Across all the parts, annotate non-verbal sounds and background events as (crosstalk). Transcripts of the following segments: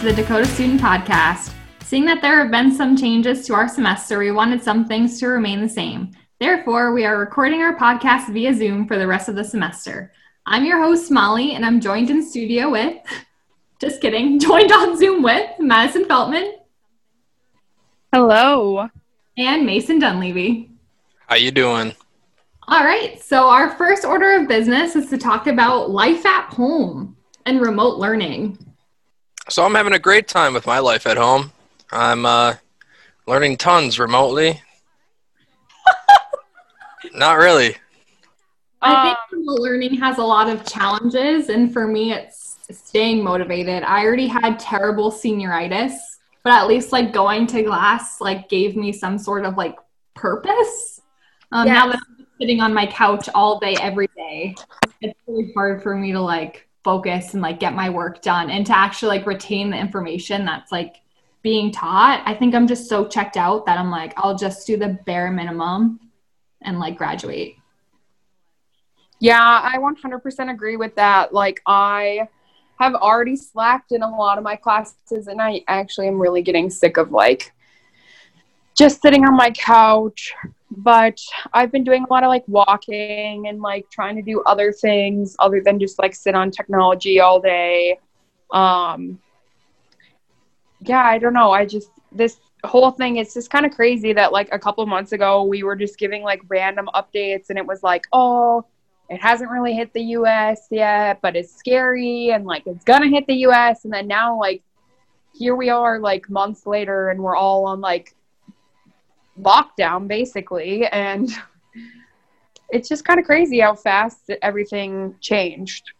to the Dakota Student Podcast. Seeing that there have been some changes to our semester, we wanted some things to remain the same. Therefore, we are recording our podcast via Zoom for the rest of the semester. I'm your host, Molly, and I'm joined in studio with, just kidding, (laughs) joined on Zoom with Madison Feltman. Hello. And Mason Dunleavy. How you doing? All right. So our first order of business is to talk about life at home and remote learning. So I'm having a great time with my life at home. I'm uh, learning tons remotely. (laughs) Not really. I think um, remote learning has a lot of challenges, and for me, it's staying motivated. I already had terrible senioritis, but at least like going to class like gave me some sort of like purpose. Um, yes. Now that I'm sitting on my couch all day, every day, it's really hard for me to like focus and like get my work done and to actually like retain the information that's like being taught. I think I'm just so checked out that I'm like, I'll just do the bare minimum and like graduate. Yeah, I 100% agree with that. Like, I have already slacked in a lot of my classes, and I actually am really getting sick of like just sitting on my couch, but I've been doing a lot of like walking and like trying to do other things other than just like sit on technology all day. Um, yeah, I don't know. I just, this whole thing, it's just kind of crazy that like a couple months ago we were just giving like random updates and it was like, oh, it hasn't really hit the US yet, but it's scary and like it's gonna hit the US. And then now, like, here we are, like months later, and we're all on like lockdown basically and (laughs) it's just kind of crazy how fast everything changed.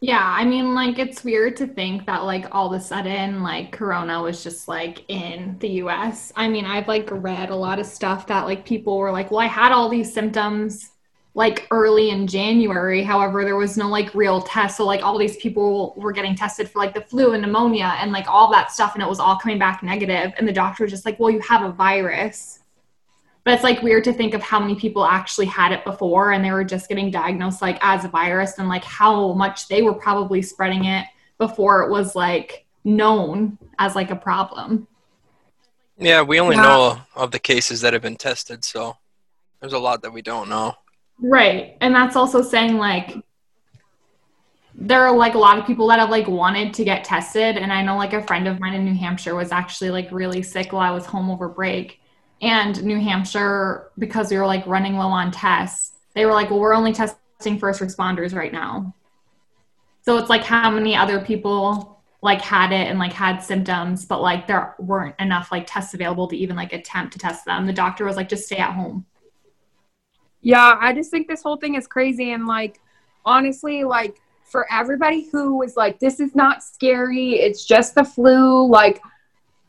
Yeah i mean like it's weird to think that like all of a sudden like corona was just like in the us i mean i've like read a lot of stuff that like people were like well i had all these symptoms like early in January. However, there was no like real test. So like all these people were getting tested for like the flu and pneumonia and like all that stuff and it was all coming back negative and the doctor was just like, "Well, you have a virus." But it's like weird to think of how many people actually had it before and they were just getting diagnosed like as a virus and like how much they were probably spreading it before it was like known as like a problem. Yeah, we only yeah. know of the cases that have been tested, so there's a lot that we don't know. Right. And that's also saying like there are like a lot of people that have like wanted to get tested and I know like a friend of mine in New Hampshire was actually like really sick while I was home over break and New Hampshire because we were like running low on tests they were like well we're only testing first responders right now. So it's like how many other people like had it and like had symptoms but like there weren't enough like tests available to even like attempt to test them. The doctor was like just stay at home. Yeah, I just think this whole thing is crazy. And like, honestly, like, for everybody who was like, this is not scary, it's just the flu, like,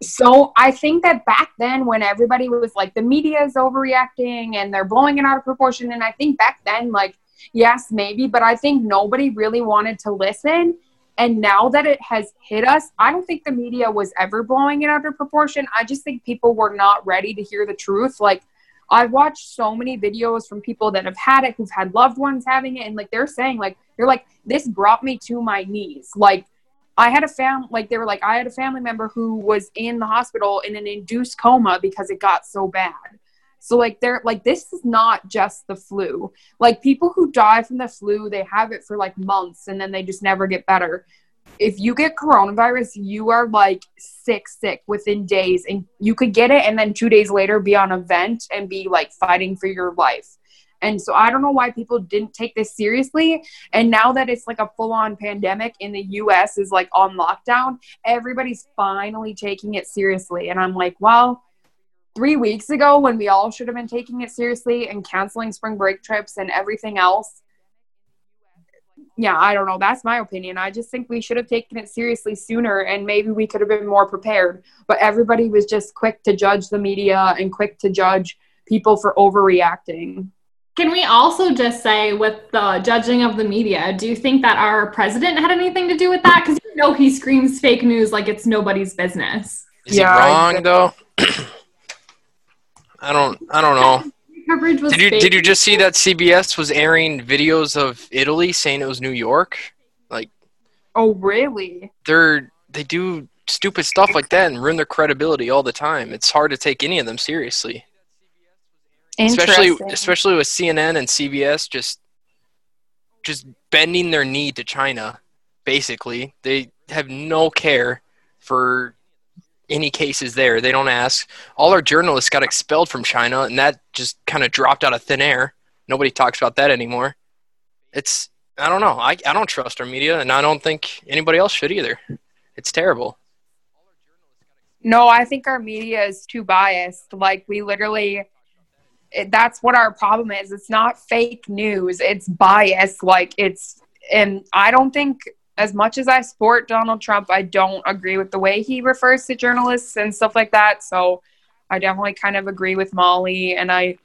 so I think that back then, when everybody was like, the media is overreacting and they're blowing it out of proportion, and I think back then, like, yes, maybe, but I think nobody really wanted to listen. And now that it has hit us, I don't think the media was ever blowing it out of proportion. I just think people were not ready to hear the truth. Like, I've watched so many videos from people that have had it, who've had loved ones having it, and like they're saying, like, they're like, this brought me to my knees. Like, I had a fam like they were like, I had a family member who was in the hospital in an induced coma because it got so bad. So like they're like this is not just the flu. Like people who die from the flu, they have it for like months and then they just never get better if you get coronavirus, you are like sick, sick within days, and you could get it and then two days later be on a vent and be like fighting for your life. And so I don't know why people didn't take this seriously. And now that it's like a full on pandemic in the US is like on lockdown, everybody's finally taking it seriously. And I'm like, well, three weeks ago when we all should have been taking it seriously and canceling spring break trips and everything else, yeah, I don't know. That's my opinion. I just think we should have taken it seriously sooner and maybe we could have been more prepared. But everybody was just quick to judge the media and quick to judge people for overreacting. Can we also just say, with the judging of the media, do you think that our president had anything to do with that? Because you know he screams fake news like it's nobody's business. Is yeah, he wrong though? (clears throat) I don't. I don't know coverage was. Did you fake. did you just see that CBS was airing videos of Italy saying it was New York? Like, oh really? They're they do stupid stuff like that and ruin their credibility all the time. It's hard to take any of them seriously. Especially especially with CNN and CBS just just bending their knee to China basically. They have no care for any cases there. They don't ask. All our journalists got expelled from China and that just kind of dropped out of thin air. Nobody talks about that anymore. It's I don't know. I, I don't trust our media and I don't think anybody else should either. It's terrible. No, I think our media is too biased. Like we literally it, that's what our problem is. It's not fake news. It's bias. Like it's and I don't think as much as I support Donald Trump, I don't agree with the way he refers to journalists and stuff like that. So I definitely kind of agree with Molly and I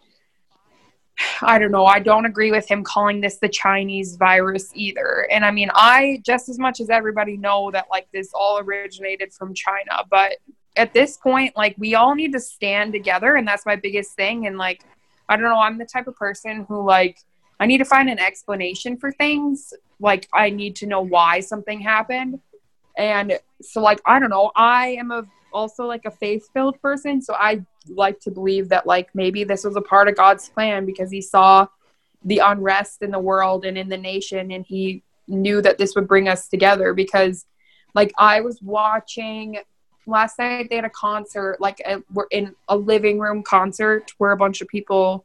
I don't know. I don't agree with him calling this the Chinese virus either. And I mean, I just as much as everybody know that like this all originated from China, but at this point, like we all need to stand together, and that's my biggest thing. And like, I don't know, I'm the type of person who like I need to find an explanation for things. Like I need to know why something happened. And so like I don't know, I am a also like a faith-filled person, so I like to believe that like maybe this was a part of God's plan because he saw the unrest in the world and in the nation and he knew that this would bring us together because like I was watching last night they had a concert like a, we're in a living room concert where a bunch of people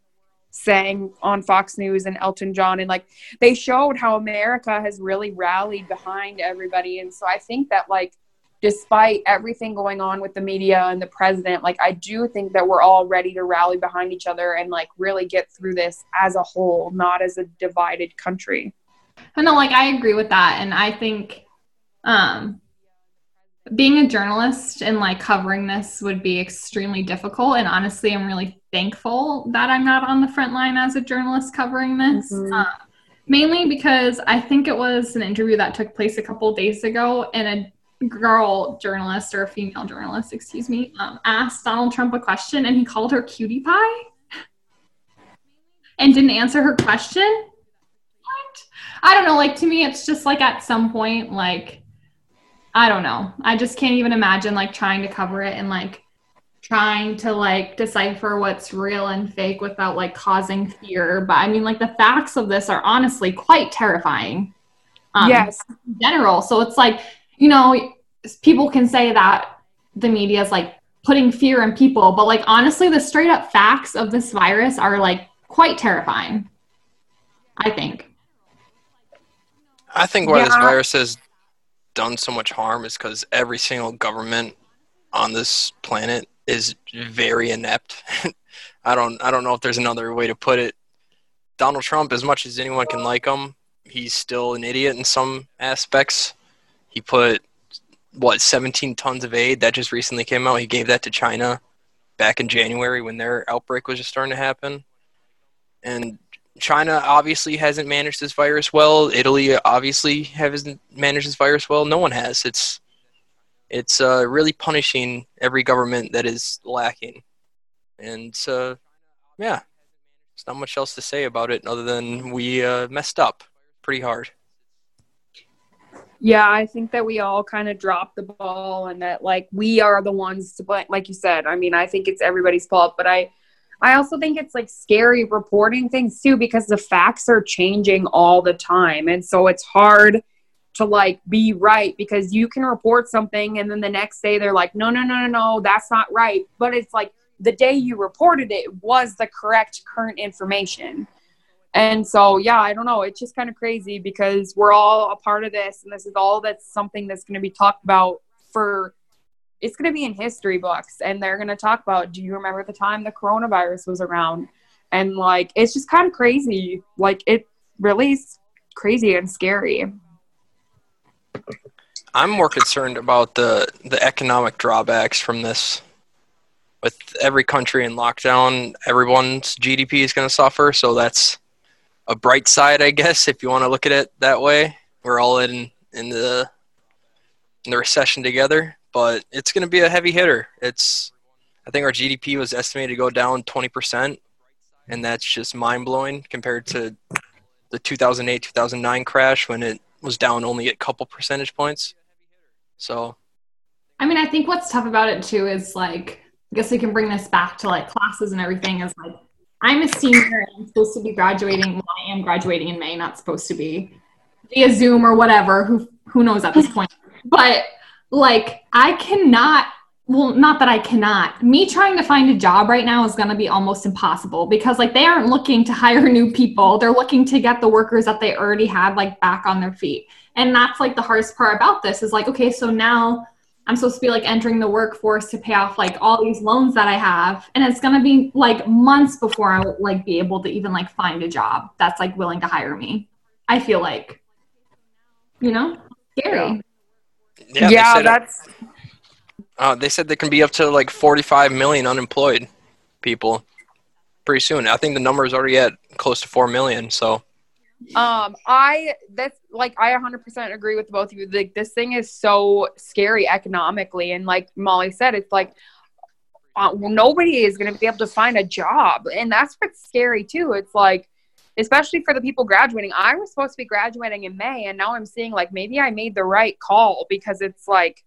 sang on Fox News and Elton John and like they showed how America has really rallied behind everybody and so I think that like despite everything going on with the media and the president like I do think that we're all ready to rally behind each other and like really get through this as a whole not as a divided country. Know, like I agree with that, and I think um, being a journalist and like covering this would be extremely difficult. And honestly, I'm really thankful that I'm not on the front line as a journalist covering this. Mhm. Uh, mainly because I think it was an interview that took place a couple days ago, and a girl journalist or a female journalist, excuse me, um, asked Donald Trump a question, and he called her cutie pie and didn't answer her question. What? I don't know. Like to me, it's just like at some point, like I don't know. I just can't even imagine like trying to cover it and like trying to like decipher what's real and fake without like causing fear. But I mean, like the facts of this are honestly quite terrifying. um, yes in general. So it's like, you know, people can say that the media is like putting fear in people, but like honestly, the straight up facts of this virus are like quite terrifying. I think. I think why this virus has done so much harm is because every single government on this planet is very inept. (laughs) I don't I don't know if there's another way to put it. Donald Trump, as much as anyone can like him, he's still an idiot in some aspects. He put what 17 tons of aid that just recently came out. He gave that to China back in January when their outbreak was just starting to happen. And China obviously hasn't managed this virus well. Italy obviously hasn't managed this virus well. No one has. It's it's uh, really punishing every government that is lacking, and uh, yeah, there's not much else to say about it other than we uh, messed up pretty hard. Yeah, I think that we all kind of dropped the ball and that like we are the ones to blame like you said. I mean, I think it's everybody's fault, but I I also think it's like scary reporting things too because the facts are changing all the time. And so it's hard to like be right because you can report something and then the next day they're like, "No, no, no, no, no, that's not right." But it's like the day you reported it was the correct current information. And so, yeah, I don't know. It's just kind of crazy because we're all a part of this, and this is all that's something that's going to be talked about for. It's going to be in history books, and they're going to talk about. Do you remember the time the coronavirus was around? And like, it's just kind of crazy. Like, it really is crazy and scary. I'm more concerned about the the economic drawbacks from this. With every country in lockdown, everyone's GDP is going to suffer. So that's a bright side, I guess, if you want to look at it that way. We're all in in the in the recession together, but it's going to be a heavy hitter. It's I think our GDP was estimated to go down 20%, and that's just mind blowing compared to the 2008 2009 crash when it was down only a couple percentage points. So I mean, I think what's tough about it too is like, I guess we can bring this back to like classes and everything. Is like, I'm a senior and I'm supposed to be graduating. Well, I am graduating in May, not supposed to be via Zoom or whatever. Who who knows at this point? But like, I cannot. Well, not that I cannot. Me trying to find a job right now is going to be almost impossible because like they aren't looking to (laughs) hire new people. They're looking to get the workers that they already had like back on their feet. And that's like the hardest part about this is like, okay, so now I'm supposed to be like entering the workforce to pay off like all these loans that I have. And it's gonna be like months before I like be able to even like find a job that's like willing to hire me. I feel like, you know, scary. Yeah, Yeah, said, that's uh, they said there can be up to like 45 million unemployed people pretty soon. I think the number is already at close to 4 million. So Um, I that's like I 100% agree with both of you. Like this thing is so scary economically, and like Molly said, it's like uh, nobody is going to be able to find a job, and that's what's scary too. It's like, especially for the people graduating. I was supposed to be graduating in May, and now I'm seeing like maybe I made the right call because it's like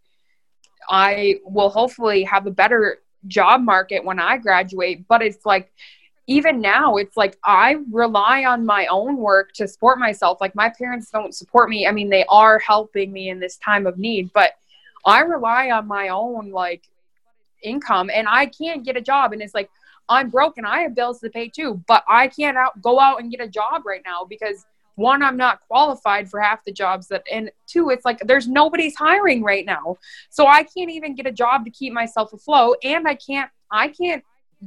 I will hopefully have a better job market when I graduate, but it's like even now it's like i rely on my own work to support myself. Like my parents don't support me. I mean they are helping me in this time of need but i rely on my own like income and i can't get a job. And it's like i'm broke and i have bills to pay too but i can't out go out and get a job right now because one i'm not qualified for half the jobs that and two it's like there's nobody's hiring right now so i can't even get a job to keep myself afloat and i can't i can't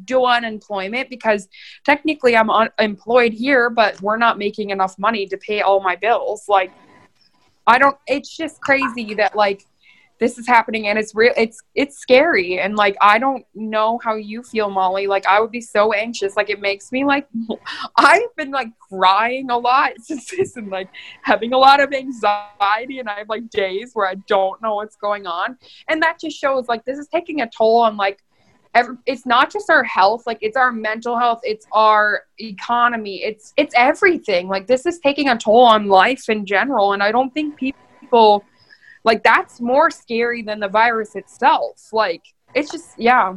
do unemployment because technically I'm unemployed here, but we're not making enough money to pay all my bills. Like, I don't. It's just crazy that like this is happening, and it's real. It's it's scary, and like I don't know how you feel, Molly. Like I would be so anxious. Like it makes me like (laughs) I've been like crying a lot (laughs) since this, and like having a lot of anxiety, and I have like days where I don't know what's going on, and that just shows like this is taking a toll on like every, it's not just our health. Like it's our mental health. It's our economy. It's it's everything. Like this is taking a toll on life in general. And i don't think people like that's more scary than the virus itself like it's just yeah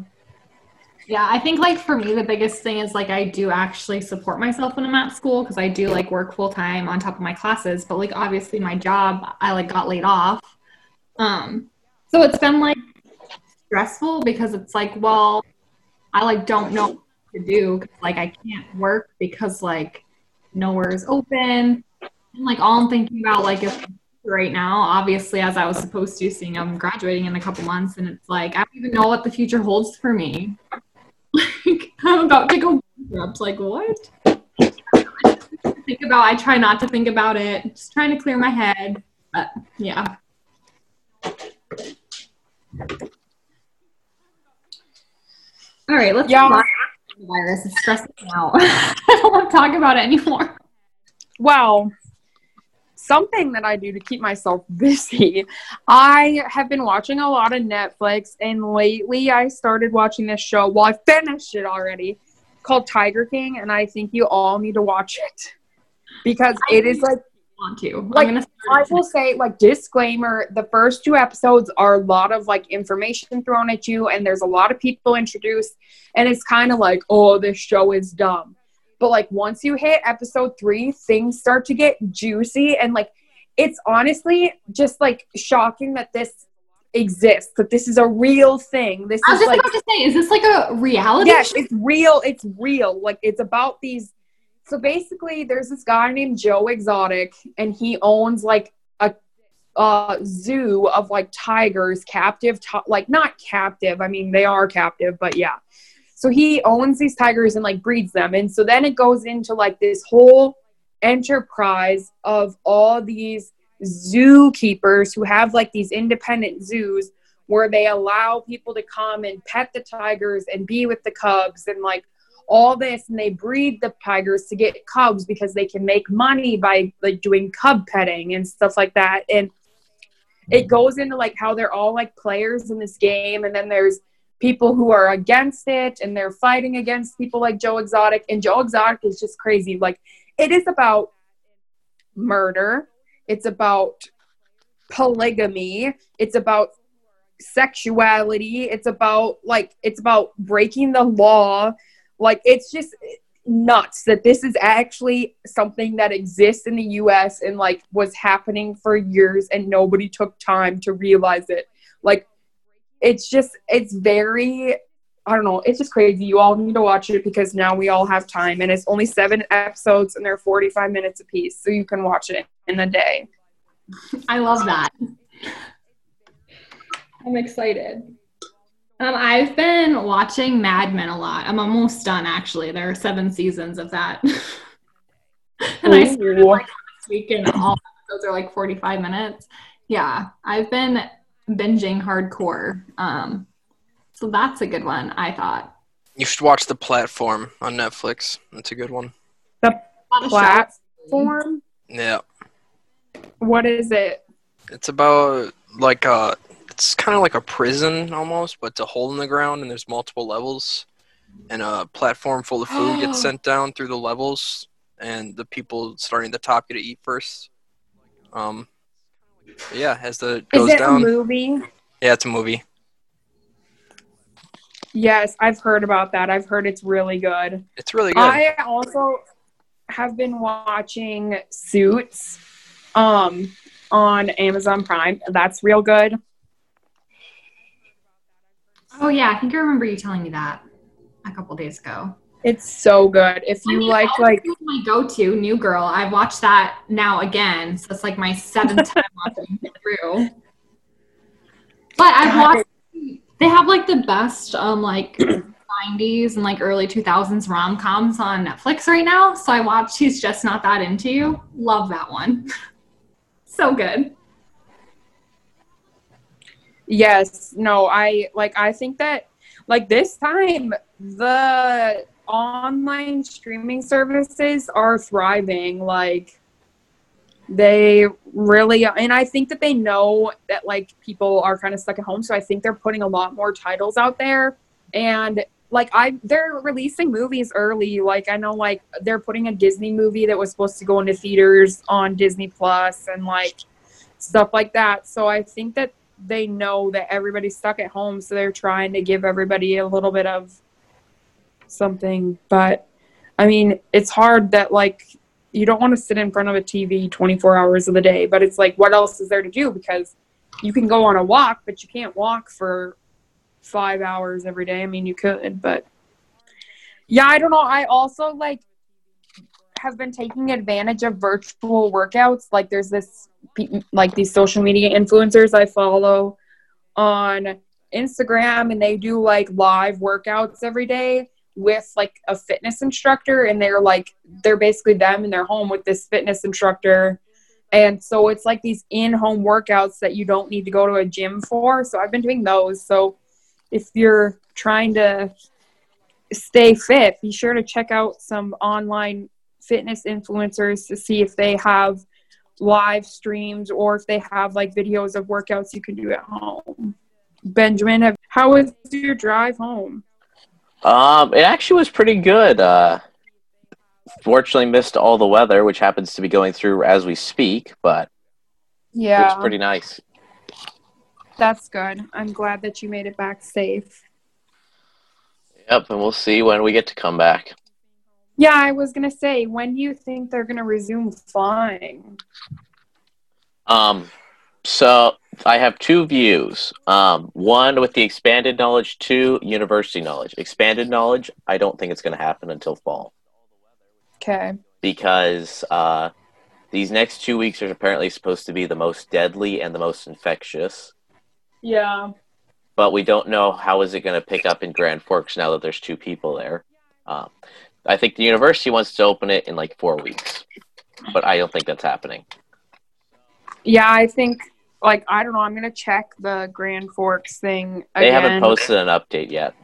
Yeah, I think like for me the biggest thing is like I do actually support myself when I'm at school because I do like work full time on top of my classes, but like obviously my job I like got laid off. Um so it's been like stressful because it's like, well, I like don't know what to do 'cause, like I can't work because like nowhere is open. And like all I'm thinking about like is right now, obviously as I was supposed to, seeing I'm graduating in a couple months, and it's like I don't even know what the future holds for me. Like (laughs) I'm about to go bankrupt. Like what? Think about. I try not to think about it. Just trying to clear my head. But yeah. All right, let's Yeah. The virus is stressing me out. (laughs) I don't want to talk about it anymore. Well, something that I do to keep myself (laughs) busy, I have been watching a lot of Netflix, and lately I started watching this show. Well, I finished it already, called Tiger King, and I think you all need to watch it because it is like want to. Like, I will say, like, disclaimer the first two episodes are a lot of like information thrown at you, and there's a lot of people introduced, and it's kind of like, oh, this show is dumb. But like, once you hit episode three, things start to get juicy, and like, it's honestly just like shocking that this exists, that this is a real thing. This I was is just like, about to say, is this like a reality yes, show? it's real. It's real. Like it's about these. So basically, there's this guy named Joe Exotic, and he owns like a, a zoo of like tigers, captive, ti- like not captive. I mean, they are captive, but yeah. So he owns these tigers and like breeds them, and so then it goes into like this whole enterprise of all these zookeepers who have like these independent zoos where they allow people to come and pet the tigers and be with the cubs and like all this. And they breed the tigers to get cubs because they can make money by like doing cub petting and stuff like that. And it goes into like how they're all like players in this game. And then there's people who are against it and they're fighting against people like Joe Exotic and Joe Exotic is just crazy like it is about murder it's about polygamy it's about sexuality. It's about like it's about breaking the law. Like it's just nuts that this is actually something that exists in the US and like was happening for years and nobody took time to realize it. Like it's just it's very I don't know, it's just crazy. You all need to watch it because now we all have time and it's only 7 episodes and they're 45 minutes apiece so you can watch it in a day. I love that. I'm excited. Um, I've been watching Mad Men a lot. I'm almost done actually. There are seven seasons of that. (laughs) and I started like last week and all episodes are like 45 minutes. Yeah, I've been binging hardcore. Um, so that's a good one, I thought. You should watch The Platform on Netflix. That's a good one. The platform? Yeah. What is it? It's about like a it's kind of like a prison almost, but it's a hole in the ground and there's multiple levels. And a platform full of food gets (gasps) sent down through the levels, and the people starting at the top get to eat first. Um, yeah, as the it goes is it down. A movie? Yeah, it's a movie. Yes, I've heard about that. I've heard it's really good. It's really good. I also have been watching Suits um on Amazon Prime. That's real good. Oh yeah, I think I remember you telling me that a couple days ago. It's so good. If you I mean, like like my go-to New Girl, I've watched that now again, so it's like my seventh (laughs) time watching it through. But I've watched they have like the best um like (clears throat) 90s and like early 2000s rom-coms on Netflix right now. So I watched He's Just Not That Into You. Love that one. (laughs) so good. Yes, no, I like I think that like this time the online streaming services are thriving like they really and I think that they know that like people are kind of stuck at home so I think they're putting a lot more titles out there. And like I they're releasing movies early like I know like they're putting a Disney movie that was supposed to go into theaters on Disney Plus and like stuff like that. So I think that they know that everybody's stuck at home, so they're trying to give everybody a little bit of something. But I mean, it's hard that like you don't want to sit in front of a TV 24 hours of the day, but it's like what else is there to do because you can go on a walk, but you can't walk for 5 hours every day. I mean, you could, but yeah, I don't know. I also like have been taking advantage of virtual workouts. Like there's this like these social media influencers I follow on Instagram and they do like live workouts every day with like a fitness instructor and they're like they're basically them in their home with this fitness instructor and so it's like these in-home workouts that you don't need to go to a gym for so I've been doing those so if you're trying to stay fit be sure to check out some online fitness influencers to see if they have live streams or if they have like videos of workouts you can do at home. Benjamin, how was your drive home? Um, it actually was pretty good. Uh, fortunately, missed all the weather, which happens to be going through as we speak, but yeah, it's pretty nice. That's good. I'm glad that you made it back safe. Yep, and we'll see when we get to come back. Yeah, I was gonna say, when do you think they're gonna resume flying? Um, so I have two views. Um, one with the expanded knowledge, two university knowledge. Expanded knowledge, I don't think it's gonna happen until fall. Okay. Because uh, these next two weeks are apparently supposed to be the most deadly and the most infectious. Yeah. But we don't know how is it going to pick up in Grand Forks now that there's two people there. Um, I think the university wants to open it in like four weeks, but I don't think that's happening. Yeah, I think like I don't know. I'm gonna check the Grand Forks thing. Again. They haven't posted an update yet.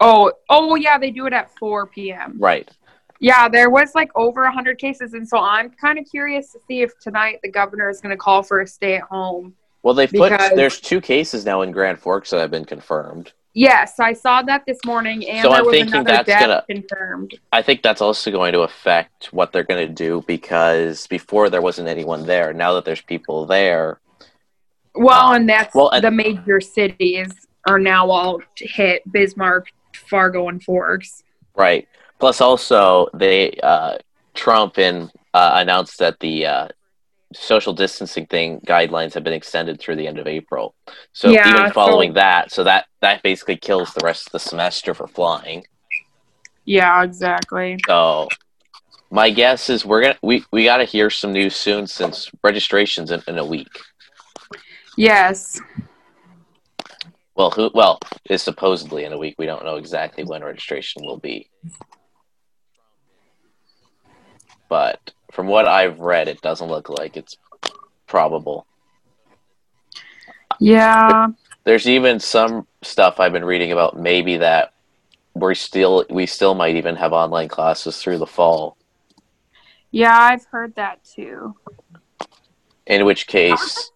Oh, oh yeah, they do it at 4 p.m. Right. Yeah, there was like over 100 cases, and so I'm kind of curious to see if tonight the governor is going to call for a stay at home. Well, they put there's two cases now in Grand Forks that have been confirmed. Yes, I saw that this morning, and so there I'm was thinking another that's death gonna, confirmed. I think that's also going to affect what they're going to do because before there wasn't anyone there. Now that there's people there, Well, and that's Well, and- the major cities are now all hit Bismarck, Fargo, and Forks. Right. Plus, also they uh, Trump and uh, announced that the uh, social distancing thing guidelines have been extended through the end of April. So Yeah, even following so- that, so that that basically kills the rest of the semester for flying. Yeah, exactly. So my guess is we're gonna we, we got to hear some news soon since registrations in, in a week. Yes. Well, who well is supposedly in a week. We don't know exactly when registration will be. But from what I've read, it doesn't look like it's probable. Yeah. There's even some stuff I've been reading about maybe that we're still we still might even have online classes through the fall. Yeah, I've heard that too. In which case,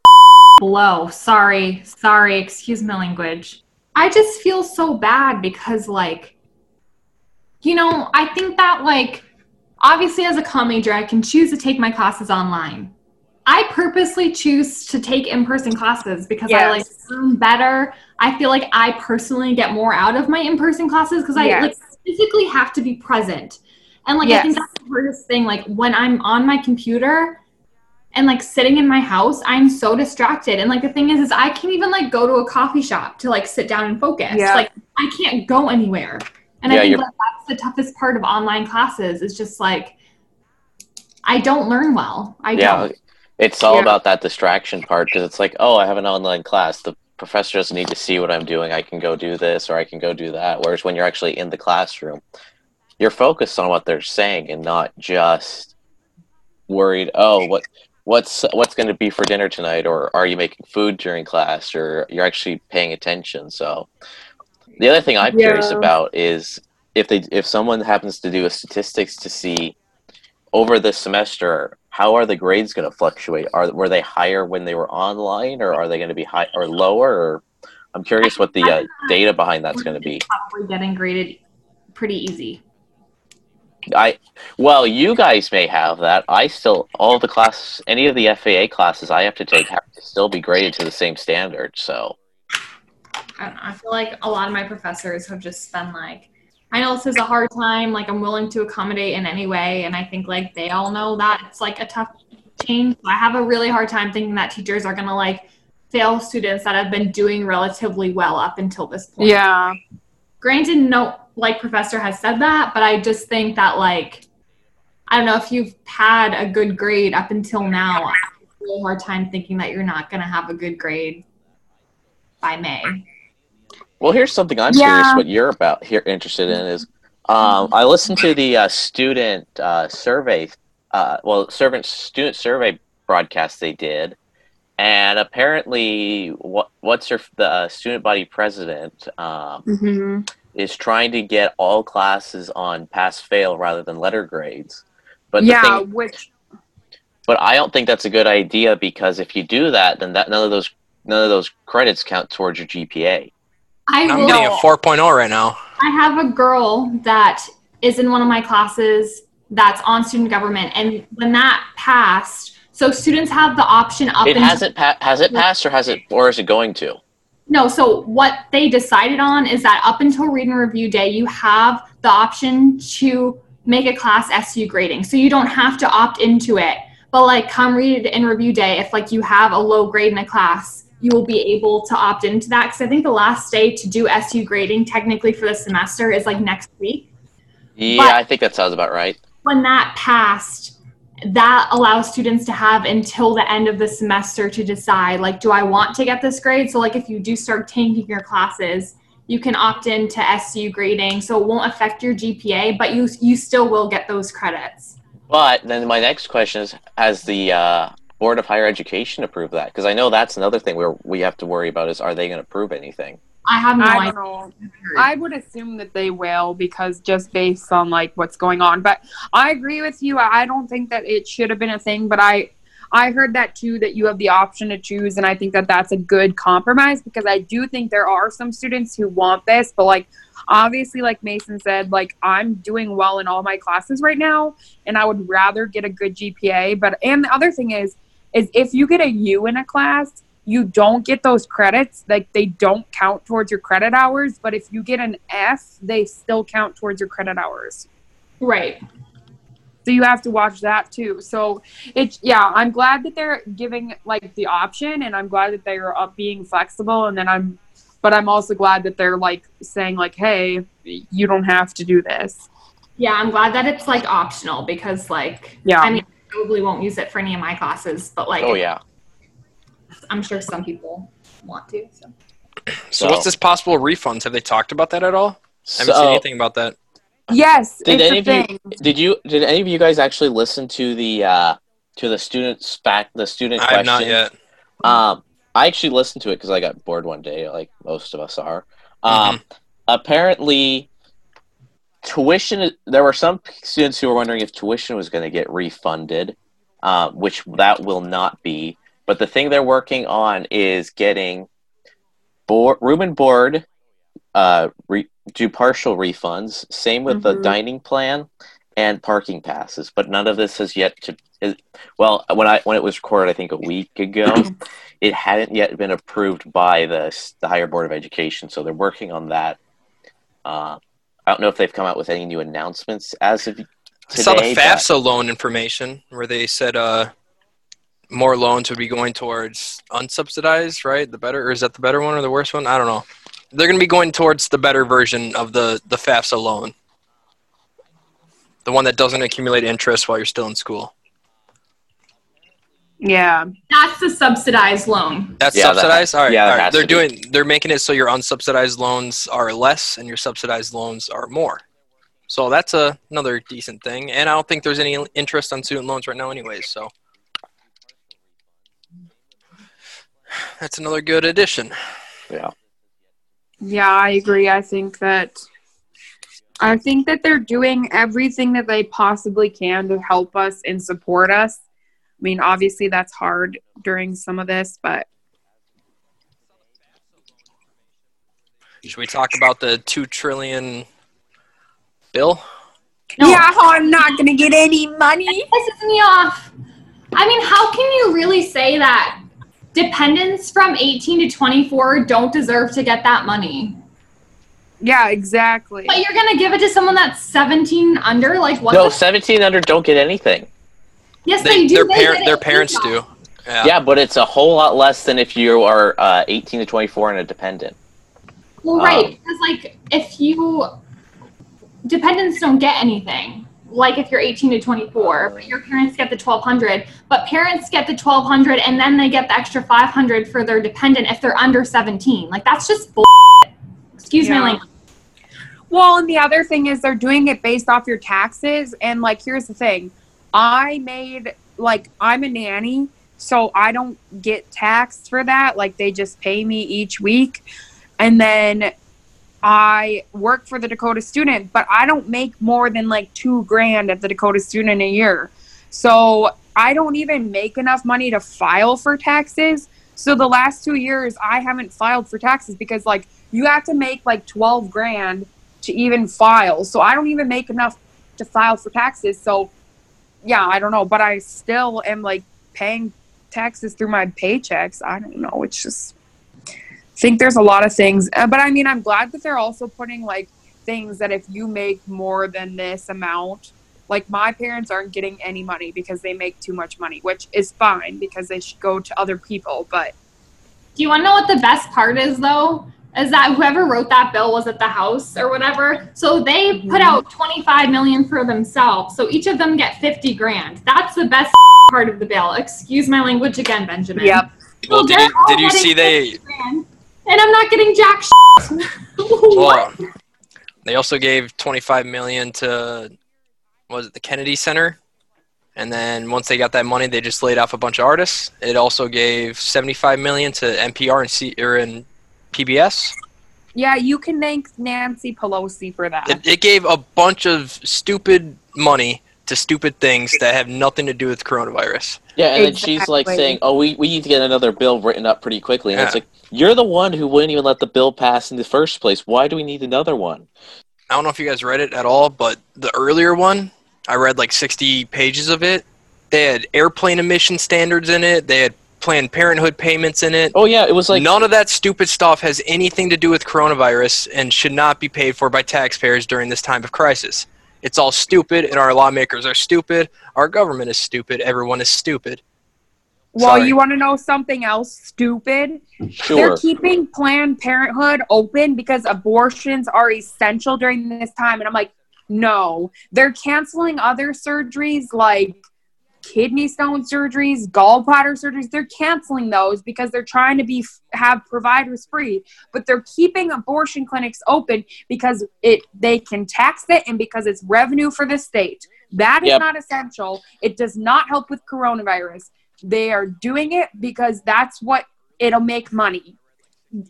blow. Sorry, sorry, excuse my language. I just feel so bad because, like, you know, I think that, like, obviously as a comm major, I can choose to take my classes online. I purposely choose to take in person classes because I like Yes. learn better. I feel like I personally get more out of my in person classes because I like physically have to be present. And like I think that's the hardest thing. Like when I'm on my computer and like sitting in my house, I'm so distracted. And like the thing is, is I can't even like go to a coffee shop to like sit down and focus. Yeah. Like I can't go anywhere. And Yeah, I think you're- that's the toughest part of online classes is just like I don't learn well. I yeah, don't. it's all Yeah. about that distraction part because it's like, oh, I have an online class. The professor doesn't need to see what I'm doing. I can go do this or I can go do that. Whereas when you're actually in the classroom, you're focused on what they're saying and not just worried. Oh, what what's what's going to be for dinner tonight, or are you making food during class, or you're actually paying attention. So the other thing I'm curious about is if they if someone happens to do a statistics to see over the semester how are the grades going to fluctuate are were they higher when they were online or are they going to be high or lower or i'm curious what the uh, data behind that's going to be Probably getting graded pretty easy. I well you guys may have that i still all the classes any of the faa classes i have to take have to still be graded to the same standard so I don't know. I feel like a lot of my professors have just been like, I know this is a hard time. Like, I'm willing to accommodate in any way. And I think, like, they all know that it's like a tough change. I have a really hard time thinking that teachers are going to, like, fail students that have been doing relatively well up until this point. Yeah. Granted, no, like, professor has said that, but I just think that, like, I don't know if you've had a good grade up until now. I have a hard time thinking that you're not going to have a good grade by May. Well, here's something I'm Yeah. curious what you're about here interested in is um, I listened to the uh, student uh, survey, uh, well, servant student survey broadcast they did, and apparently, what what's her the uh, student body president um, hmm is trying to get all classes on pass fail rather than letter grades. But Yeah, thing, which but I don't think that's a good idea because if you do that, then that none of those none of those credits count towards your GPA. I I'm will. getting a 4.0 right now. I have a girl that is in one of my classes that's on student government, and when that passed, so students have the option up. It until- hasn't pa- has it passed or has it or is it going to? No, so what they decided on is that up until read and review day, you have the option to make a class SU grading. So you don't have to opt into it. But like come read and review day, if like you have a low grade in a class, you will be able to opt into that. Because I think the last day to do SU grading technically for the semester is like next week. Yeah, But- I think that sounds about right. when that passed, that allows students to have until the end of the semester to decide like do I want to get this grade? So like if you do start taking your classes, you can opt into SU grading so it won't affect your GPA, but you you still will get those credits. But then my next question is: Has the uh, Board of Higher Education approved that? Because I know that's another thing where we have to worry about is: Are they going to approve anything? I have no I idea. I would assume that they will because just based on like what's going on. But I agree with you. I don't think that it should have been a thing. But I, I heard that too that you have the option to choose, and I think that that's a good compromise because I do think there are some students who want this, but like obviously, like Mason said, like I'm doing well in all my classes right now, and I would rather get a good GPA. But and the other thing is, is if you get a U in a class, you don't get those credits. Like they don't count towards your credit hours, but if you get an F, they still count towards your credit hours. Right. So you have to watch that too. So it's yeah, I'm glad that they're giving like the option, and I'm glad that they're up being flexible. And then I'm, but I'm also glad that they're like saying like, hey, you don't have to do this. Yeah, I'm glad that it's like optional because like Yeah. I mean I probably won't use it for any of my classes, but like Oh yeah. I'm sure some people want to. So So, So- what's this possible refunds? Have they talked about that at all? I haven't seen anything about that. Yes, Did it's any a of you- did you did any of you guys actually listen to the uh to the student spec the student I have not yet. Um, I actually listened to it because I got bored one day, like most of us are. Mm-hmm. Um, apparently, tuition. There were some students who were wondering if tuition was going to get refunded, uh, which that will not be. But the thing they're working on is getting board, room and board, uh, re, do partial refunds. Same with the Mhm. dining plan and parking passes. But none of this has yet to. Is, well, when I when it was recorded, I think a week ago, (clears throat) it hadn't yet been approved by the the higher board of education. So they're working on that. Uh, I don't know if they've come out with any new announcements as of today. I saw the today, but- FAFSA loan information where they said uh, more loans would be going towards unsubsidized, right? The better, or is that the better one or the worst one? I don't know. They're going to be going towards the better version of the the FAFSA loan, the one that doesn't accumulate interest while you're still in school. Yeah. that's the subsidized loan. That's Yeah, that- subsidized. all right, yeah, all right. They're to be. doing. They're making it so your unsubsidized loans are less and your subsidized loans are more. So that's a, another decent thing. And I don't think there's any interest on student loans right now, anyways. So that's another good addition. yeah. Yeah, I agree. I think that I think that they're doing everything that they possibly can to help us and support us. I mean, obviously that's hard during some of this, but Should we talk about the two trillion bill? No. yeah, oh, I'm not going to get any money. This pisses me off. I mean, how can you really say that dependents from 18 to 24 don't deserve to get that money? Yeah, exactly. But you're gonna give it to someone that's 17 under? Like what? No, seventeen under don't get anything. yes, They, they, do. their They parent, get their parents do. Yeah. Yeah, but it's a whole lot less than if you are uh, eighteen to twenty four and a dependent. Well, right, Um, because like if you dependents don't get anything. Like if you're 18 to 24, but your parents get the 1200, but parents get the 1200 and then they get the extra 500 for their dependent if they're under 17. Like that's just bull. Excuse Yeah. my language. Well, and the other thing is they're doing it based off your taxes. And like, here's the thing I made, like, I'm a nanny, so I don't get taxed for that. Like, they just pay me each week. And then I work for the Dakota student, but I don't make more than like two grand at the Dakota student a year. So I don't even make enough money to file for taxes. So the last two years, I haven't filed for taxes because, like, you have to make like 12 grand to even file. So I don't even make enough to file for taxes. So yeah, I don't know, but I still am like paying taxes through my paychecks. I don't know. It's just think there's a lot of things. Uh, but I mean, I'm glad that they're also putting like things that if you make more than this amount, like my parents aren't getting any money because they make too much money, which is fine because they should go to other people, but Do you want to know what the best part is, though? Is that whoever wrote that bill was at the house or whatever. So they put out 25 million for themselves. So each of them get 50 grand. That's the best part of the bill. Excuse my language again, Benjamin. Yep. Well, So did you, did you see they grand, and I'm not getting jack shit. (laughs) Well, they also gave 25 million to was it the Kennedy Center, and then once they got that money, they just laid off a bunch of artists. It also gave 75 million to NPR and C or in PBS. yeah, you can thank Nancy Pelosi for that. It, it gave a bunch of stupid money to stupid things that have nothing to do with coronavirus. Yeah, and then she's like saying, "Oh, we, we need to get another bill written up pretty quickly." And it's like, "You're the one who wouldn't even let the bill pass in the first place. Why do we need another one?" I don't know if you guys read it at all, but the earlier one, I read like 60 pages of it. They had airplane emission standards in it. They had Planned Parenthood payments in it. Oh yeah, it was like None of that stupid stuff has anything to do with coronavirus and should not be paid for by taxpayers during this time of crisis. It's all stupid, and our lawmakers are stupid. Our government is stupid. Everyone is stupid. Well, Sorry. you want to know something else stupid? (laughs) Sure. They're keeping Planned Parenthood open because abortions are essential during this time. And I'm like, no. They're canceling other surgeries like kidney stone surgeries, gallbladder surgeries. They're canceling those because they're trying to be have providers free. But they're keeping abortion clinics open because it they can tax it and because it's revenue for the state. That is Yep. not essential. It does not help with coronavirus. They are doing it because that's what it'll make money.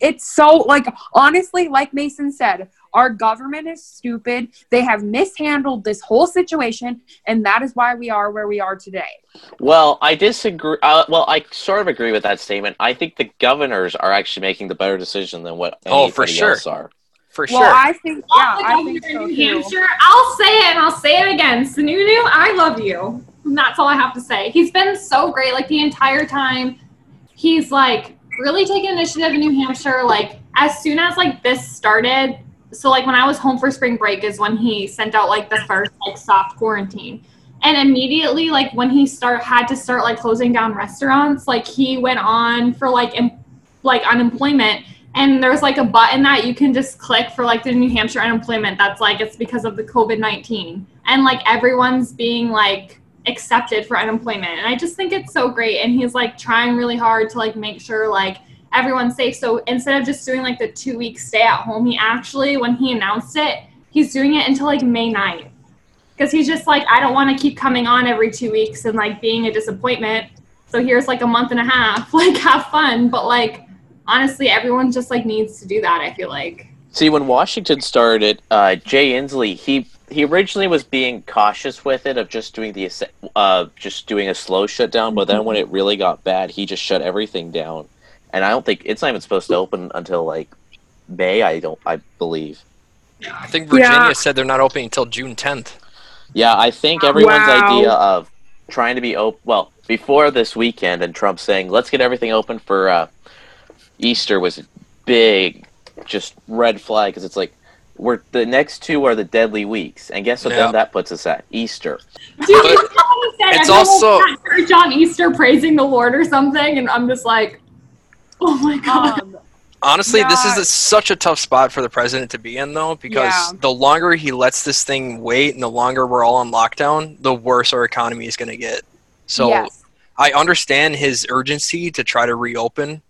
It's so like honestly, like Mason said, our government is stupid. They have mishandled this whole situation, and that is why we are where we are today. Well, I disagree. Uh, well, I sort of agree with that statement. I think the governors are actually making the better decision than what Oh, for sure. else are. For Well, sure. I think yeah, I governor think so New too. Hampshire, I'll say it and I'll say it again. Sununu, I love you. And that's all I have to say. He's been so great. Like the entire time, he's like really taking initiative in New Hampshire. Like as soon as like this started, so like when I was home for spring break is when he sent out like the first like soft quarantine. And immediately, like when he start had to start like closing down restaurants, like he went on for like em- like unemployment and there's like a button that you can just click for like the New Hampshire unemployment that's like it's because of the COVID 19 and like everyone's being like accepted for unemployment. And I just think it's so great. And he's like trying really hard to like make sure like everyone's safe. So instead of just doing like the two week stay at home he actually when he announced it he's doing it until like May 9th because he's just like I don't want to keep coming on every two weeks and like being a disappointment. So here's like a month and a half. (laughs) Like have fun. But like honestly, everyone just like needs to do that. I feel like. See, when Washington started, uh, Jay Inslee, he he originally was being cautious with it of just doing the uh, just doing a slow shutdown, but then when it really got bad, he just shut everything down. And I don't think it's not even supposed to open until like May. I don't. I believe. I think Virginia Yeah. said they're not opening until June 10th. Yeah, I think everyone's Wow. idea of trying to be open. Well, before this weekend, and Trump saying let's get everything open for uh, Easter was a big, just red flag because it's like we're the next two are the deadly weeks, and guess what? Yeah. Then that puts us at Easter. Dude, you But know what he said? it's also- was church on Easter praising the Lord or something, and I'm just like, oh my god. Um, Honestly, this is a, such a tough spot for the president to be in, though, because Yeah. the longer he lets this thing wait and the longer we're all on lockdown, the worse our economy is going to get. So yes. I understand his urgency to try to reopen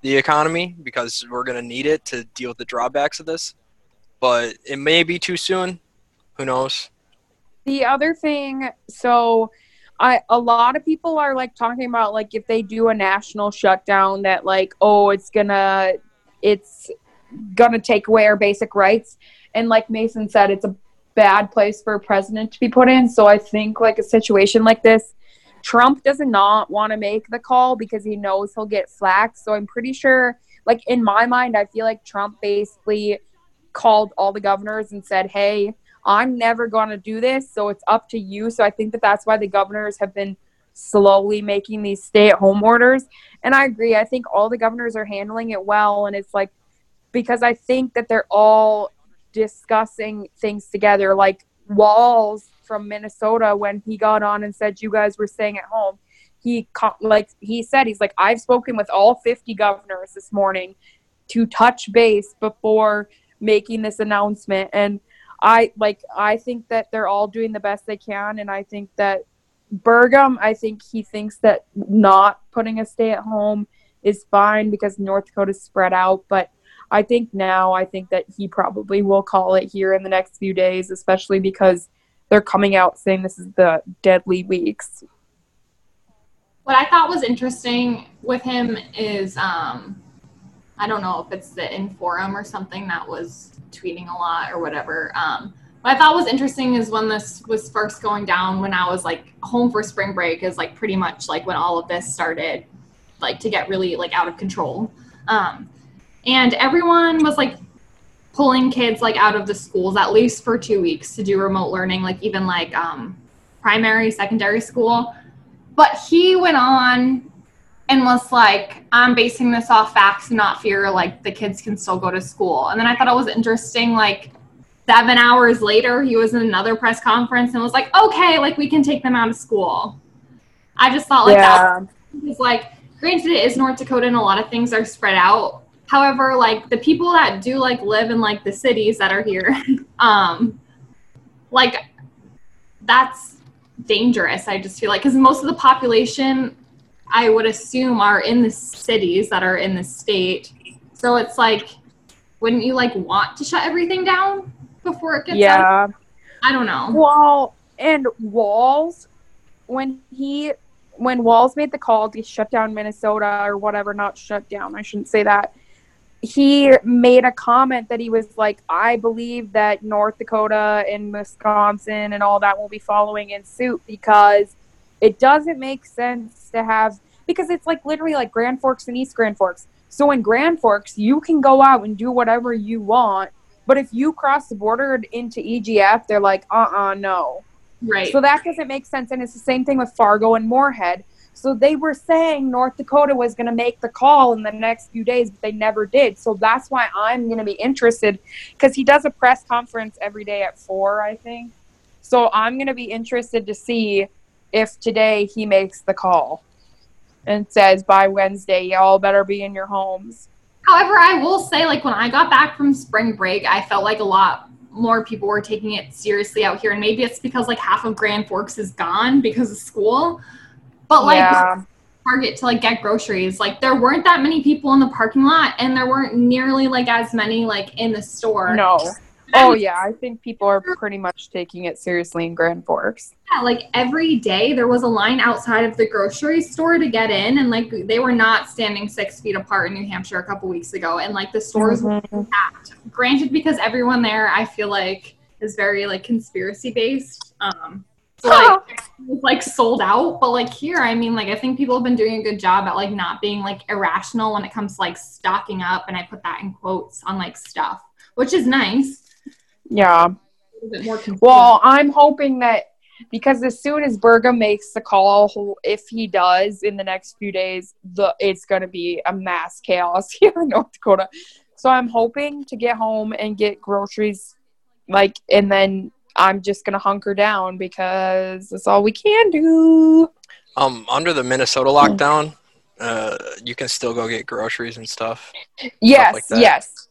the economy because we're going to need it to deal with the drawbacks of this. But it may be too soon. Who knows? The other thing, so I a lot of people are like talking about like if they do a national shutdown that like oh it's gonna it's gonna take away our basic rights and like Mason said it's a bad place for a president to be put in so I think like a situation like this Trump does not want to make the call because he knows he'll get flack so I'm pretty sure like in my mind I feel like Trump basically called all the governors and said hey I'm never going to do this, so it's up to you. So I think that that's why the governors have been slowly making these stay at home orders. And I agree. I think all the governors are handling it well. And it's like, because I think that they're all discussing things together. Like Walz from Minnesota, when he got on and said, You guys were staying at home, he, like, he said, He's like, I've spoken with all 50 governors this morning to touch base before making this announcement. And I like I think that they're all doing the best they can and I think that Burgum, I think he thinks that not putting a stay at home is fine because North Dakota's spread out, but I think now I think that he probably will call it here in the next few days, especially because they're coming out saying this is the deadly weeks. What I thought was interesting with him is, um, I don't know if it's the InForum or something that was tweeting a lot or whatever. Um, what I thought was interesting is when this was first going down, when I was like home for spring break, is like pretty much like when all of this started, like to get really like out of control. Um, and everyone was like pulling kids like out of the schools at least for two weeks to do remote learning, like even like um, primary, secondary school. But he went on and was like, I'm basing this off facts and not fear, like the kids can still go to school. And then I thought it was interesting, like seven hours later, he was in another press conference and was like, okay, like we can take them out of school. I just thought like Yeah. that was like, granted, it is North Dakota and a lot of things are spread out. However, like the people that do like live in like the cities that are here, (laughs) um, like that's dangerous. I just feel like because most of the population, I would assume, are in the cities that are in the state. So it's like, wouldn't you like want to shut everything down before it gets? out? Yeah. I don't know. Well, and Walz, when he when Walz made the call to shut down Minnesota or whatever, not shut down, I shouldn't say that. He made a comment that he was like, I believe that North Dakota and Wisconsin and all that will be following in suit because it doesn't make sense to have because it's like literally like Grand Forks and East Grand Forks. So in Grand Forks, you can go out and do whatever you want, but if you cross the border into EGF, they're like, uh uh no. Right. So that doesn't make sense. And it's the same thing with Fargo and Moorhead. So they were saying North Dakota was going to make the call in the next few days, but they never did. So that's why I'm going to be interested because he does a press conference every day at four, I think. So I'm going to be interested to see if today he makes the call and says by Wednesday, y'all better be in your homes. However, I will say, like, when I got back from spring break, I felt like a lot more people were taking it seriously out here. And maybe it's because, like, half of Grand Forks is gone because of school. But, like, yeah. Target to, like, get groceries, like, there weren't that many people in the parking lot, and there weren't nearly, like, as many, like, in the store. No. Oh, yeah. I think people are pretty much taking it seriously in Grand Forks. Yeah, like every day there was a line outside of the grocery store to get in, and like they were not standing six feet apart in New Hampshire a couple weeks ago, and like the stores were Mhm. packed. Granted, because everyone there, I feel like is very like conspiracy based. Um, so like was like sold out, but like here, I mean, like I think people have been doing a good job at like not being like irrational when it comes to like stocking up, and I put that in quotes on like stuff, which is nice. Yeah. A little bit more. considerate. Well, I'm hoping that because as soon as Burgum makes the call, if he does in the next few days, the it's going to be a mass chaos (laughs) here in North Dakota. So I'm hoping to get home and get groceries, like, and then I'm just going to hunker down because that's all we can do. Um, under the Minnesota lockdown, uh, you can still go get groceries and stuff. Yes, like yes.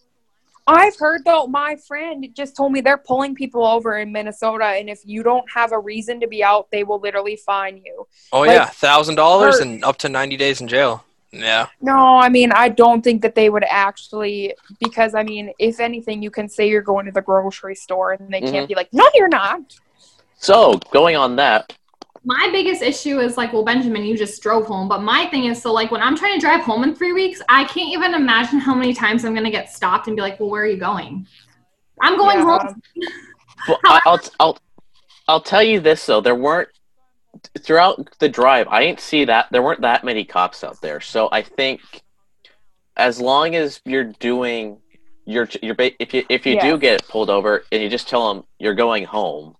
I've heard though, my friend just told me they're pulling people over in Minnesota, and if you don't have a reason to be out, they will literally fine you. Oh Like, yeah, thousand dollars and up to ninety days in jail. Yeah, No, I mean, I don't think that they would actually, because I mean, if anything, you can say you're going to the grocery store and they can't mm-hmm. be like, no, you're not. So, going on that, my biggest issue is like, well, Benjamin, you just drove home. But my thing is, so like when I'm trying to drive home in three weeks, I can't even imagine how many times I'm going to get stopped and be like, well, where are you going? I'm going Yeah. home. well, I- I'll, I'll, I'll tell you this though, there weren't throughout the drive. I didn't see that there weren't that many cops out there. So I think as long as you're doing your your if you if you Yeah. do get pulled over and you just tell them you're going home,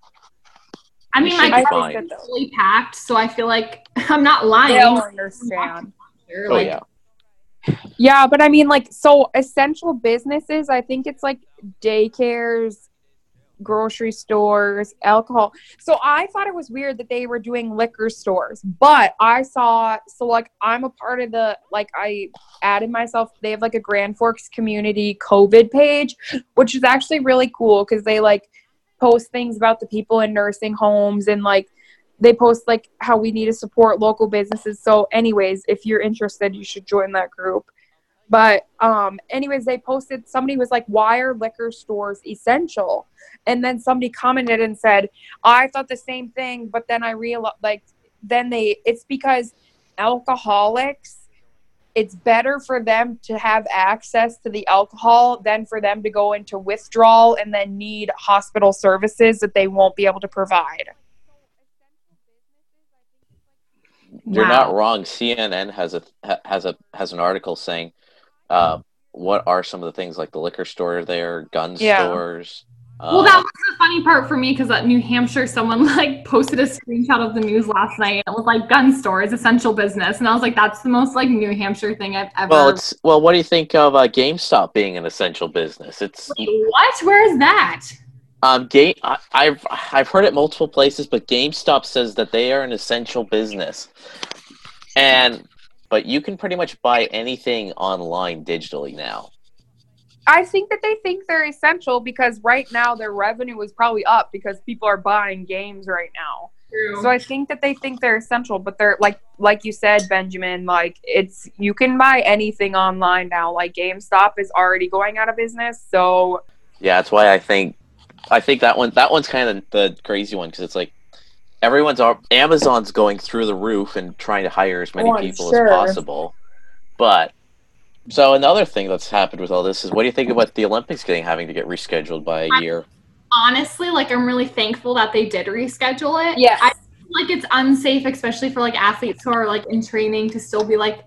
I mean, You my car is fully packed, so I feel like (laughs) I'm not lying. They'll understand. Sure, oh like, yeah, Yeah, but I mean, like, so essential businesses, I think it's like daycares, grocery stores, alcohol. So I thought it was weird that they were doing liquor stores, but I saw, so like, I'm a part of the, like, I added myself, they have like a Grand Forks community COVID page, which is actually really cool because they like post things about the people in nursing homes and like, they post like how we need to support local businesses. So, anyways, if you're interested, you should join that group. But, um, anyways, they posted somebody was like, "Why are liquor stores essential?" And then somebody commented and said, "I thought the same thing, but then I realized like then they it's because alcoholics." It's better for them to have access to the alcohol than for them to go into withdrawal and then need hospital services that they won't be able to provide. you're Wow. not wrong. CNN has a has a has an article saying uh, what are some of the things like the liquor store there, gun Yeah. stores. Well, that was the funny part for me because at New Hampshire, someone (laughs) like posted a screenshot of the news last night. And it was like gun stores, essential business, and I was like, "That's the most like New Hampshire thing I've ever." well, it's well. What do you think of uh, GameStop being an essential business? It's Wait, what? Where is that? um game. I've I've heard it multiple places, but GameStop says that they are an essential business, and but you can pretty much buy anything online digitally now. I think that they think they're essential because right now their revenue is probably up because people are buying games right now. So I think that they think they're essential, but they're like like you said, Benjamin, like it's you can buy anything online now. Like GameStop is already going out of business, so Yeah, that's why I think I think that one that one's kind of the crazy one because it's like everyone's Amazon's going through the roof and trying to hire as many Oh, people sure. as possible. But so another thing that's happened with all this is what do you think about the Olympics getting having to get rescheduled by a year? honestly, like I'm really thankful that they did reschedule it. Yeah, I feel like it's unsafe, especially for like athletes who are like in training to still be like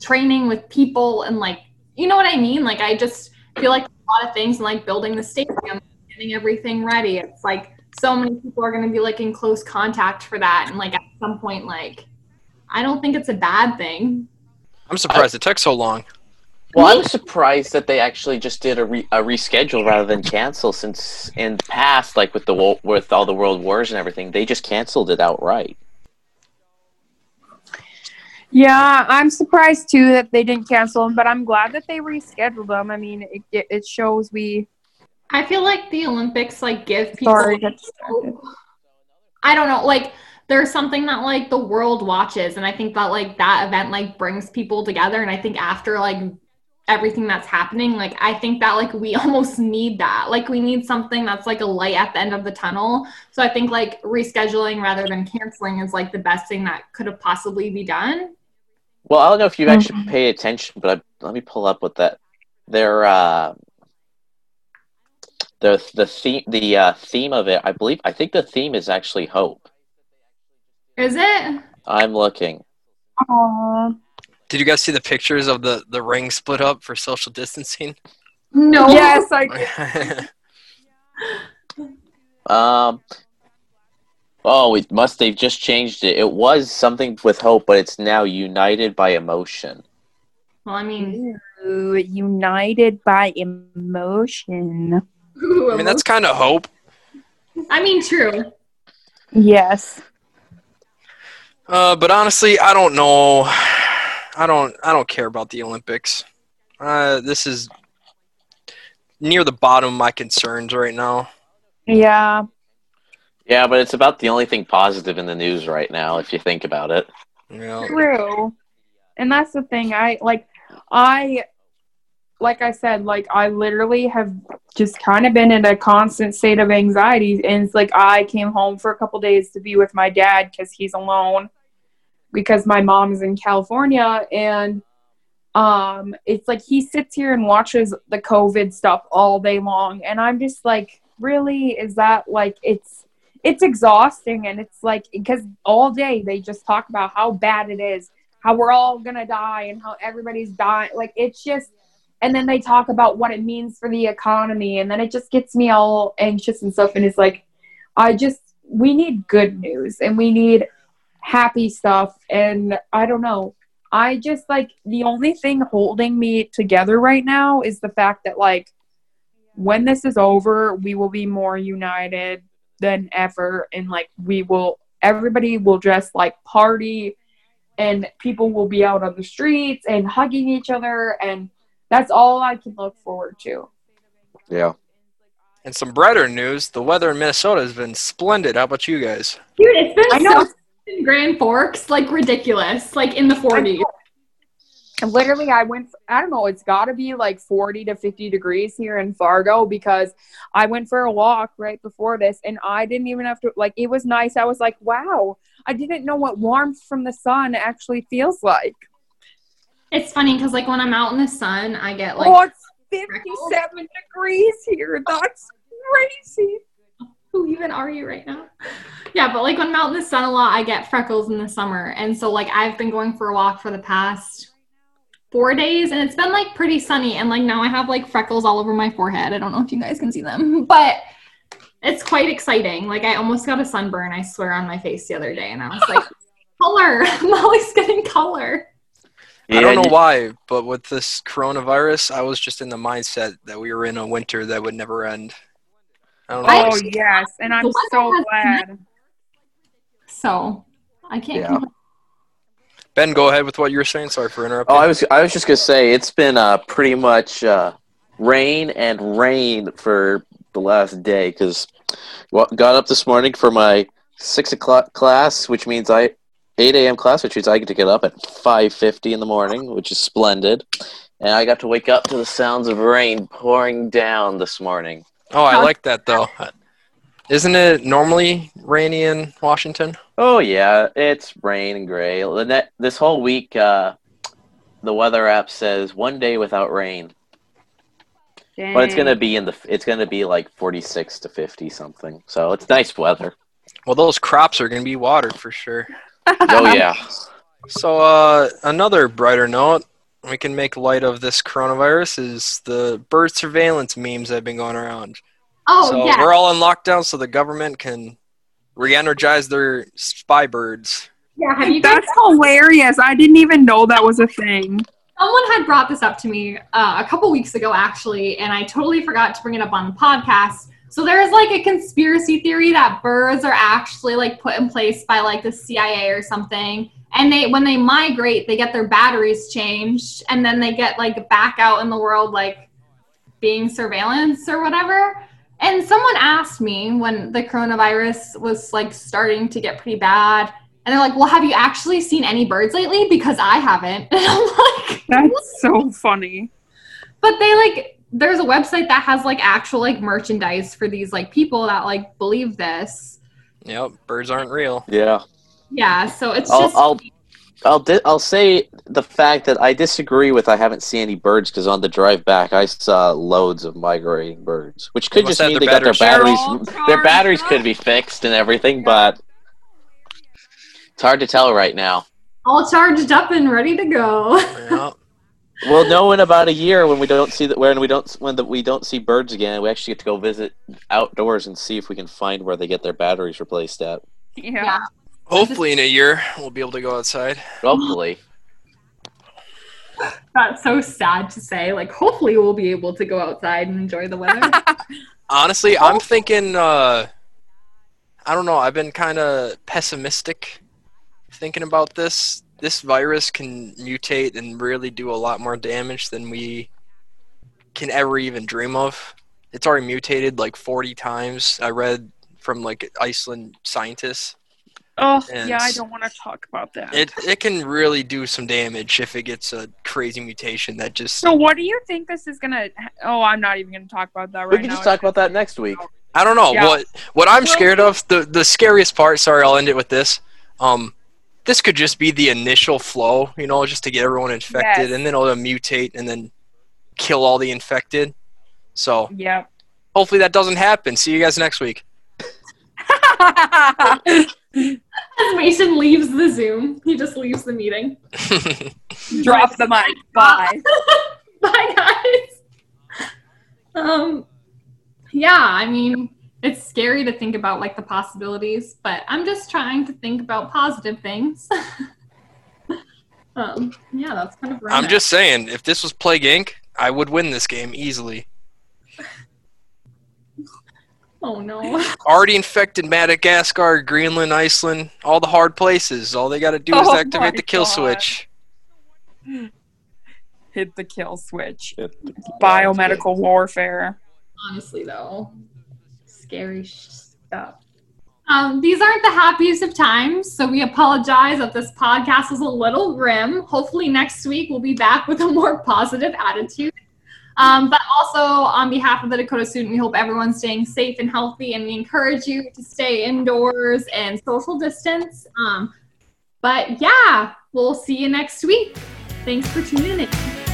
training with people and like you know what I mean? Like I just feel like a lot of things and like building the stadium, getting everything ready. It's like so many people are gonna be like in close contact for that and like at some point like I don't think it's a bad thing. I'm surprised it took so long. Well, I'm surprised that they actually just did a, re- a reschedule rather than cancel. Since in the past, like with the wo- with all the world wars and everything, they just canceled it outright. yeah, I'm surprised too that they didn't cancel them, but I'm glad that they rescheduled them. I mean, it it, it shows we I feel like the Olympics like give people sorry get distracted. I don't know, like there's something that like the world watches and I think that like that event like brings people together and I think after like everything that's happening, like I think that like we (laughs) almost need that. Like we need something that's like a light at the end of the tunnel. So I think like rescheduling rather than canceling is like the best thing that could have possibly be done. Well, I don't know if you've actually Mhm. paid attention, but I, let me pull up what that their uh, the the theme the uh, theme of it. I believe I think the theme is actually hope. Is it? I'm looking. Aw. Did you guys see the pictures of the the ring split up for social distancing? No. Yes, I (laughs) (laughs) Um. Oh, it must. They've just changed it. It was something with hope, but it's now united by emotion. Well, I mean, Ooh, united by emotion. I mean, that's kind of hope. I mean, true. Yes. Uh, but honestly, I don't know. I don't. I don't care about the Olympics. Uh, this is near the bottom of my concerns right now. Yeah. Yeah, but it's about the only thing positive in the news right now, if you think about it. You know, True. And that's the thing. I like I like I said, like I literally have just kind of been in a constant state of anxiety and it's like I came home for a couple days to be with my dad cuz he's alone because my mom's in California and um it's like he sits here and watches the covid stuff all day long. And I'm just like really? Is that like it's it's exhausting and it's like because all day they just talk about how bad it is how we're all gonna die and how everybody's dying. Like it's just and then they talk about what it means for the economy and then it just gets me all anxious and stuff and it's like i just we need good news and we need happy stuff and i don't know i just like the only thing holding me together right now is the fact that like when this is over we will be more united than ever and like we will everybody will just like party and people will be out on the streets and hugging each other and that's all I can look forward to. Yeah. and some brighter news: the weather in Minnesota has been splendid. How about you guys? Dude, it's been I know so in Grand Forks, like ridiculous, like in the 40s. And literally I went I don't know, it's got to be like 40 to 50 degrees here in Fargo because I went for a walk right before this and I didn't even have to like it was nice. I was like, "Wow, I didn't know what warmth from the sun actually feels like." It's funny because like when I'm out in the sun, I get like oh, it's 57 degrees here. That's crazy. Who even are you right now? Yeah, but like when I'm out in the sun a lot, I get freckles in the summer. And so like I've been going for a walk for the past four days and it's been like pretty sunny and like now I have like freckles all over my forehead. I don't know if you guys can see them. (laughs) But it's quite exciting. Like I almost got a sunburn, I swear, on my face the other day, and I was like, (laughs) color. (laughs) Molly's getting color. I don't know you- why, but with this coronavirus, I was just in the mindset that we were in a winter that would never end. I don't. I- Oh yes, and I'm so glad. So I can't. Yeah. complain. Ben, go ahead with what you were saying. Sorry for interrupting. Oh, I was I was just gonna say it's been uh, pretty much uh, rain and rain for the last day because got up this morning for my six o'clock class, which means I eight a.m. class, which means I get to get up at five fifty in the morning, which is splendid. And I got to wake up to the sounds of rain pouring down this morning. Oh, I like that though. Isn't it normally rainy in Washington? Oh yeah, it's rain and gray. The this whole week, uh, the weather app says one day without rain. But it's gonna be in the it's gonna be like forty six to fifty something. So it's nice weather. Well, those crops are going to be watered for sure. Oh yeah. (laughs) So, uh, another brighter note we can make light of this coronavirus is the bird surveillance memes that have been going around. Oh so yeah. we're all in lockdown, so the government can re-energize their spy birds. Yeah. Have you guys? That's hilarious. I didn't even know that was a thing. Someone had brought this up to me uh, a couple weeks ago, actually, and I totally forgot to bring it up on the podcast. So there's like a conspiracy theory that birds are actually like put in place by like the CIA or something. And they, when they migrate, they get their batteries changed, and then they get like back out in the world, like being surveillance or whatever. And someone asked me when the coronavirus was like starting to get pretty bad, and they're like, "Well, have you actually seen any birds lately? Because I haven't." (laughs) And I'm like, That's so funny. but they like there's a website that has like actual like merchandise for these like people that like believe this. Yep, birds aren't real. Yeah. Yeah, so it's I'll just I'll I'll, di- I'll say the fact that I disagree with I haven't seen any birds because on the drive back I saw loads of migrating birds, which could just mean they got their batteries batteries. Their batteries could be fixed and everything, but it's hard to tell right now. all charged up and ready to go. Yep. We'll know in about a year when we don't see that when we don't when the, we don't see birds again. We actually get to go visit outdoors and see if we can find where they get their batteries replaced at. Yeah. Yeah. Hopefully, in a year, we'll be able to go outside. Hopefully, (laughs) That's so sad to say. Like hopefully we'll be able to go outside and enjoy the weather. (laughs) Honestly, I'm thinking. Uh, I don't know. I've been kind of pessimistic thinking about this. This virus can mutate and really do a lot more damage than we can ever even dream of. It's already mutated like 40 times. I read from like Iceland scientists. Oh, And yeah, I don't want to talk about that. It it can really do some damage if it gets a crazy mutation that just so, what do you think this is gonna? Oh, I'm not even gonna talk about that right now. we can now. just talk about that next week. I don't know Yeah. what what I'm scared of. The the scariest part. Sorry, I'll end it with this. Um, this could just be the initial flow, you know, just to get everyone infected, Yes. and then it'll mutate and then kill all the infected. So Yep. hopefully that doesn't happen. See you guys next week. As (laughs) Mason leaves the Zoom, he just leaves the meeting. (laughs) Drop the mic. Bye. (laughs) Bye guys. Um yeah, I mean, it's scary to think about like the possibilities, but I'm just trying to think about positive things. (laughs) um yeah, that's kind of where I'm at. just saying, if this was Plague Inc., I would win this game easily. (laughs) Oh no. Already infected Madagascar, Greenland, Iceland, all the hard places. All they got to do is (laughs) Oh my activate the kill God. switch. Hit the kill switch. Biomedical warfare. Honestly though, scary stuff. Um, these aren't the happiest of times, so we apologize if this podcast is a little grim. Hopefully, next week we'll be back with a more positive attitude. Um, but also, on behalf of the Dakota student, we hope everyone's staying safe and healthy, and we encourage you to stay indoors and social distance. Um, but yeah, we'll see you next week. Thanks for tuning in.